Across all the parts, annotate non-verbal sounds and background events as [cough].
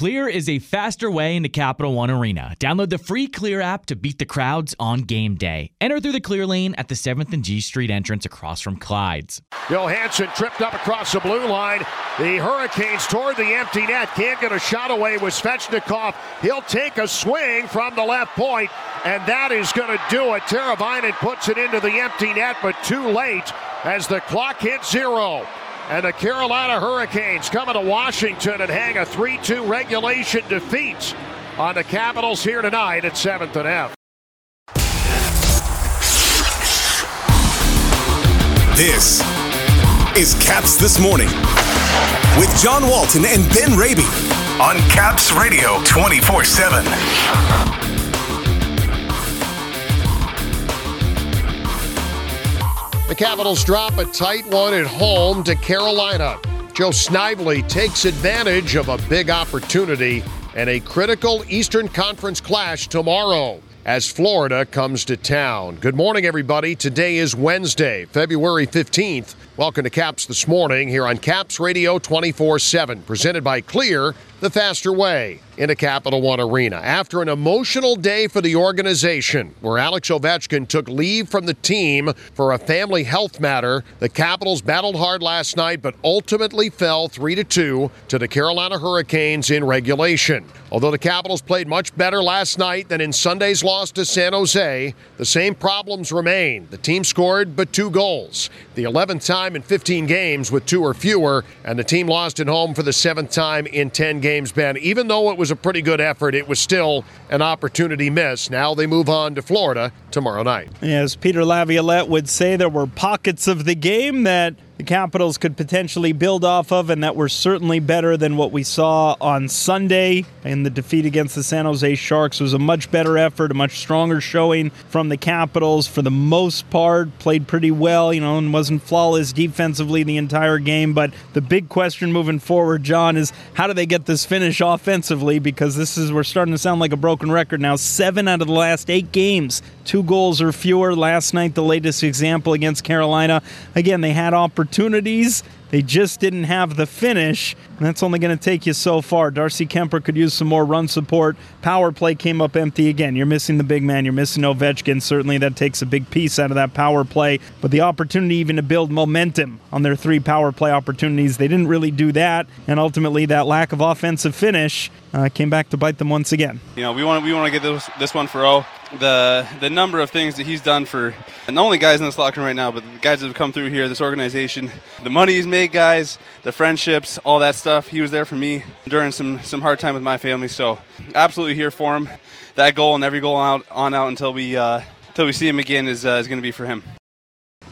Clear is a faster way into Capital One Arena. Download the free Clear app to beat the crowds on game day. Enter through the Clear lane at the 7th and G Street entrance across from Clyde's. Johansson tripped up across the blue line. The Hurricanes toward the empty net. Can't get a shot away with Svechnikov. He'll take a swing from the left point, and that is going to do it. Teravainen puts it into the empty net, but too late as the clock hits zero. And the Carolina Hurricanes coming to Washington and hang a 3 2 regulation defeat on the Capitals here tonight at 7th and F. This is Caps This Morning with John Walton and Ben Raby on Caps Radio 24 7. The Capitals drop a tight one at home to Carolina. Joe Snively takes advantage of a big opportunity and a critical Eastern Conference clash tomorrow as Florida comes to town. Good morning, everybody. Today is Wednesday, February 15th. Welcome to Caps This Morning here on Caps Radio 24 7, presented by Clear, the faster way into Capital One Arena. After an emotional day for the organization, where Alex Ovechkin took leave from the team for a family health matter, the Capitals battled hard last night, but ultimately fell 3 2 to the Carolina Hurricanes in regulation. Although the Capitals played much better last night than in Sunday's loss to San Jose, the same problems remain. The team scored but two goals. The 11th time in 15 games with two or fewer, and the team lost at home for the seventh time in 10 games, Ben. Even though it was a pretty good effort, it was still an opportunity miss. Now they move on to Florida tomorrow night. As Peter Laviolette would say, there were pockets of the game that the Capitals could potentially build off of, and that were certainly better than what we saw on Sunday. And the defeat against the San Jose Sharks was a much better effort, a much stronger showing from the Capitals. For the most part, played pretty well, you know, and wasn't flawless defensively the entire game. But the big question moving forward, John, is how do they get this finish offensively? Because this is we're starting to sound like a broken record now. Seven out of the last eight games, two goals or fewer. Last night, the latest example against Carolina. Again, they had opportunities opportunities. They just didn't have the finish, and that's only going to take you so far. Darcy Kuemper could use some more run support. Power play came up empty again. You're missing the big man. You're missing Ovechkin. Certainly, that takes a big piece out of that power play. But the opportunity even to build momentum on their three power play opportunities, they didn't really do that. And ultimately, that lack of offensive finish uh, came back to bite them once again. You know, we want we want to get this this one for O. The the number of things that he's done for not only guys in this locker room right now, but the guys that have come through here, this organization, the money he's made, guys, the friendships, all that stuff. He was there for me during some some hard time with my family. So absolutely here for him. That goal and every goal out on out until we uh, until we see him again is uh, is going to be for him.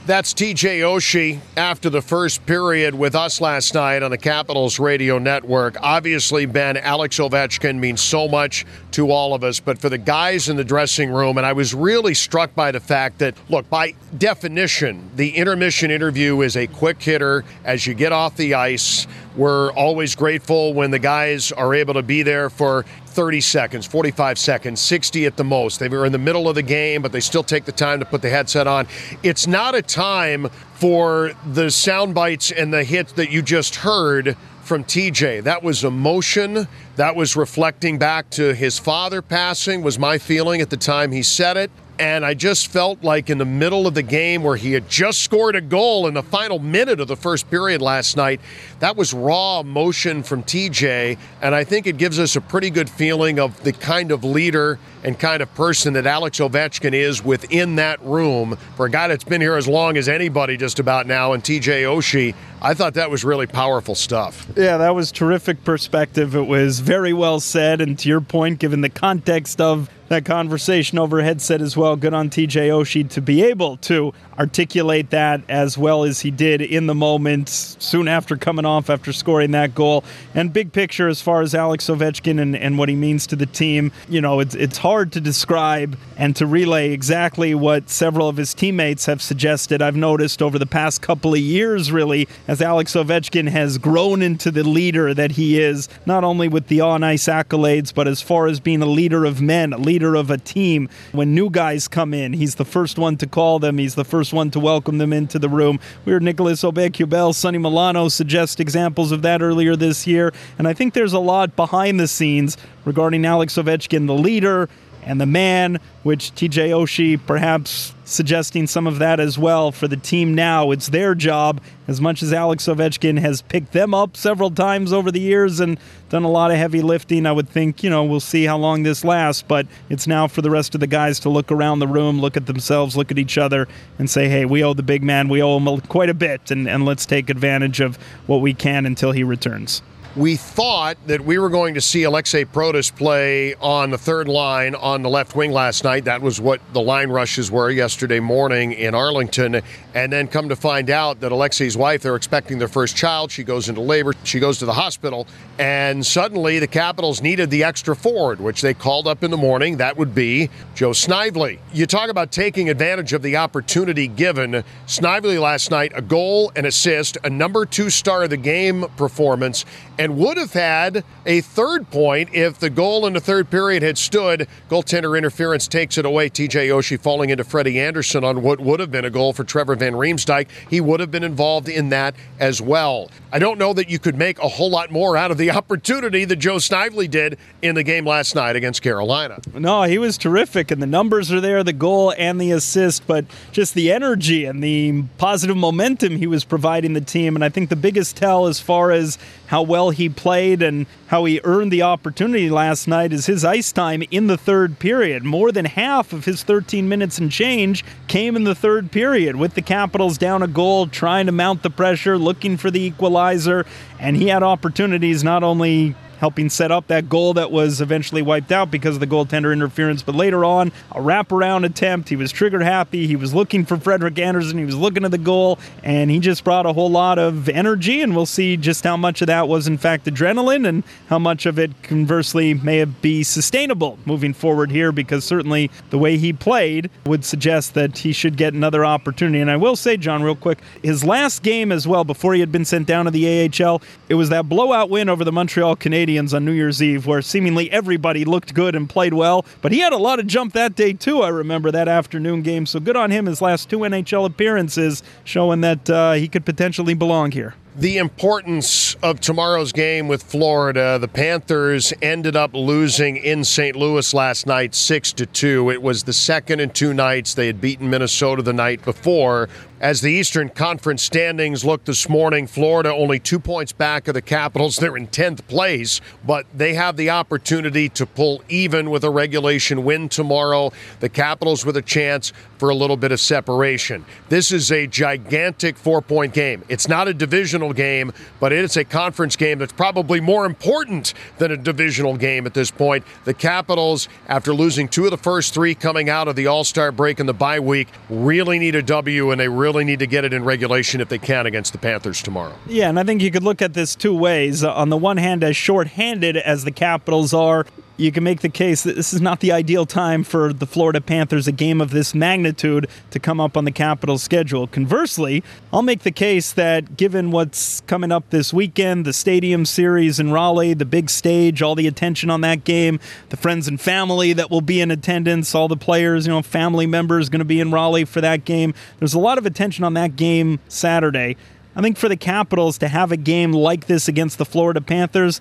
That's TJ Oshie after the first period with us last night on the Capitals Radio Network. Obviously, Ben, Alex Ovechkin means so much to all of us, but for the guys in the dressing room, and I was really struck by the fact that, look, by definition, the intermission interview is a quick hitter as you get off the ice. We're always grateful when the guys are able to be there for 30 seconds, 45 seconds, 60 at the most. They were in the middle of the game, but they still take the time to put the headset on. It's not a time for the sound bites and the hits that you just heard from TJ. That was emotion. That was reflecting back to his father passing, was my feeling at the time he said it. And I just felt like in the middle of the game where he had just scored a goal in the final minute of the first period last night, that was raw emotion from TJ. And I think it gives us a pretty good feeling of the kind of leader and kind of person that Alex Ovechkin is within that room. For a guy that's been here as long as anybody just about now, and TJ Oshie, I thought that was really powerful stuff. Yeah, that was terrific perspective. It was very well said. And to your point, given the context of that conversation over headset as well. Good on TJ Oshie to be able to articulate that as well as he did in the moment soon after coming off after scoring that goal. And big picture as far as Alex Ovechkin and, and what he means to the team, you know, it's, it's hard to describe and to relay exactly what several of his teammates have suggested. I've noticed over the past couple of years, really, as Alex Ovechkin has grown into the leader that he is, not only with the on ice accolades, but as far as being a leader of men, a leader of a team. When new guys come in, he's the first one to call them, he's the first one to welcome them into the room. We heard Nicholas Aube-Kubel, Sonny Milano suggest examples of that earlier this year, and I think there's a lot behind the scenes regarding Alex Ovechkin, the leader and the man, which TJ Oshie perhaps suggesting some of that as well for the team now. It's their job, as much as Alex Ovechkin has picked them up several times over the years and done a lot of heavy lifting. I would think, you know, we'll see how long this lasts, but it's now for the rest of the guys to look around the room, look at themselves, look at each other, and say, hey, we owe the big man, we owe him quite a bit, and, and let's take advantage of what we can until he returns we thought that we were going to see Alexei Protas play on the third line on the left wing last night. That was what the line rushes were yesterday morning in Arlington. And then come to find out that Alexei's wife, they're expecting their first child. She goes into labor. She goes to the hospital. And suddenly the Capitals needed the extra forward, which they called up in the morning. That would be Joe Snively. You talk about taking advantage of the opportunity given. Snively last night, a goal, an assist, a number two star of the game performance, and would have had a third point if the goal in the third period had stood. Goaltender interference takes it away. TJ Oshie falling into Freddie Andersen on what would have been a goal for Trevor Van Riemsdyk. He would have been involved in that as well. I don't know that you could make a whole lot more out of the [laughs] opportunity that Joe Snively did in the game last night against Carolina. No, he was terrific, and the numbers are there the goal and the assist, but just the energy and the positive momentum he was providing the team. And I think the biggest tell as far as how well he played and how he earned the opportunity last night is his ice time in the third period. More than half of his 13 minutes and change came in the third period with the Capitals down a goal, trying to mount the pressure, looking for the equalizer, and he had opportunities not only helping set up that goal that was eventually wiped out because of the goaltender interference. But later on, a wraparound attempt. He was trigger happy. He was looking for Frederik Andersen. He was looking at the goal, and he just brought a whole lot of energy. And we'll see just how much of that was, in fact, adrenaline and how much of it, conversely, may have be sustainable moving forward here because certainly the way he played would suggest that he should get another opportunity. And I will say, John, real quick, his last game as well, before he had been sent down to the AHL, it was that blowout win over the Montreal Canadiens Canadiens on New Year's Eve, where seemingly everybody looked good and played well. But he had a lot of jump that day, too, I remember that afternoon game. So good on him, his last two NHL appearances, showing that uh, he could potentially belong here the importance of tomorrow's game with Florida. The Panthers ended up losing in St. Louis last night 6 to 2. It was the second in two nights they had beaten Minnesota the night before. As the Eastern Conference standings look this morning, Florida only 2 points back of the Capitals. They're in 10th place, but they have the opportunity to pull even with a regulation win tomorrow. The Capitals with a chance for a little bit of separation. This is a gigantic 4-point game. It's not a divisional divisional game, but it's a conference game that's probably more important than a divisional game at this point. The Capitals, after losing two of the first three coming out of the All Star break and the bye week, really need a W, and they really need to get it in regulation if they can against the Panthers tomorrow. Yeah, and I think you could look at this two ways. On the one hand, as short-handed as the Capitals are, you can make the case that this is not the ideal time for the Florida Panthers, a game of this magnitude, to come up on the Capitals' schedule. Conversely, I'll make the case that given what's coming up this weekend, the Stadium Series in Raleigh, the big stage, all the attention on that game, the friends and family that will be in attendance, all the players, you know, family members going to be in Raleigh for that game. There's a lot of attention on that game Saturday. I think for the Capitals to have a game like this against the Florida Panthers,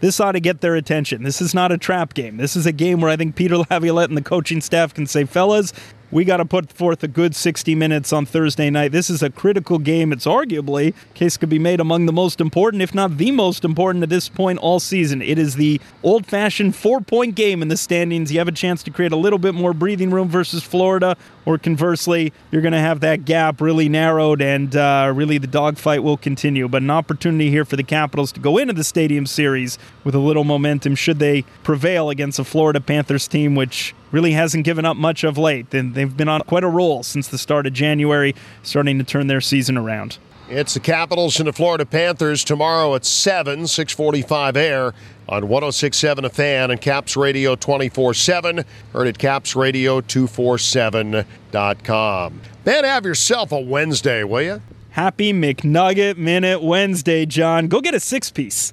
this ought to get their attention. This is not a trap game. This is a game where I think Peter Laviolette and the coaching staff can say, fellas, we got to put forth a good 60 minutes on Thursday night. This is a critical game. It's arguably, case could be made among the most important, if not the most important at this point all season. It is the old fashioned four point game in the standings. You have a chance to create a little bit more breathing room versus Florida, or conversely, you're going to have that gap really narrowed and uh, really the dogfight will continue. But an opportunity here for the Capitals to go into the Stadium Series with a little momentum should they prevail against a Florida Panthers team, which really hasn't given up much of late. And they've been on quite a roll since the start of January, starting to turn their season around. It's the Capitals and the Florida Panthers tomorrow at 7, 645 air on 1067 A Fan and Caps Radio 24 7. Heard at capsradio247.com. Ben, have yourself a Wednesday, will you? Happy McNugget Minute Wednesday, John. Go get a six piece.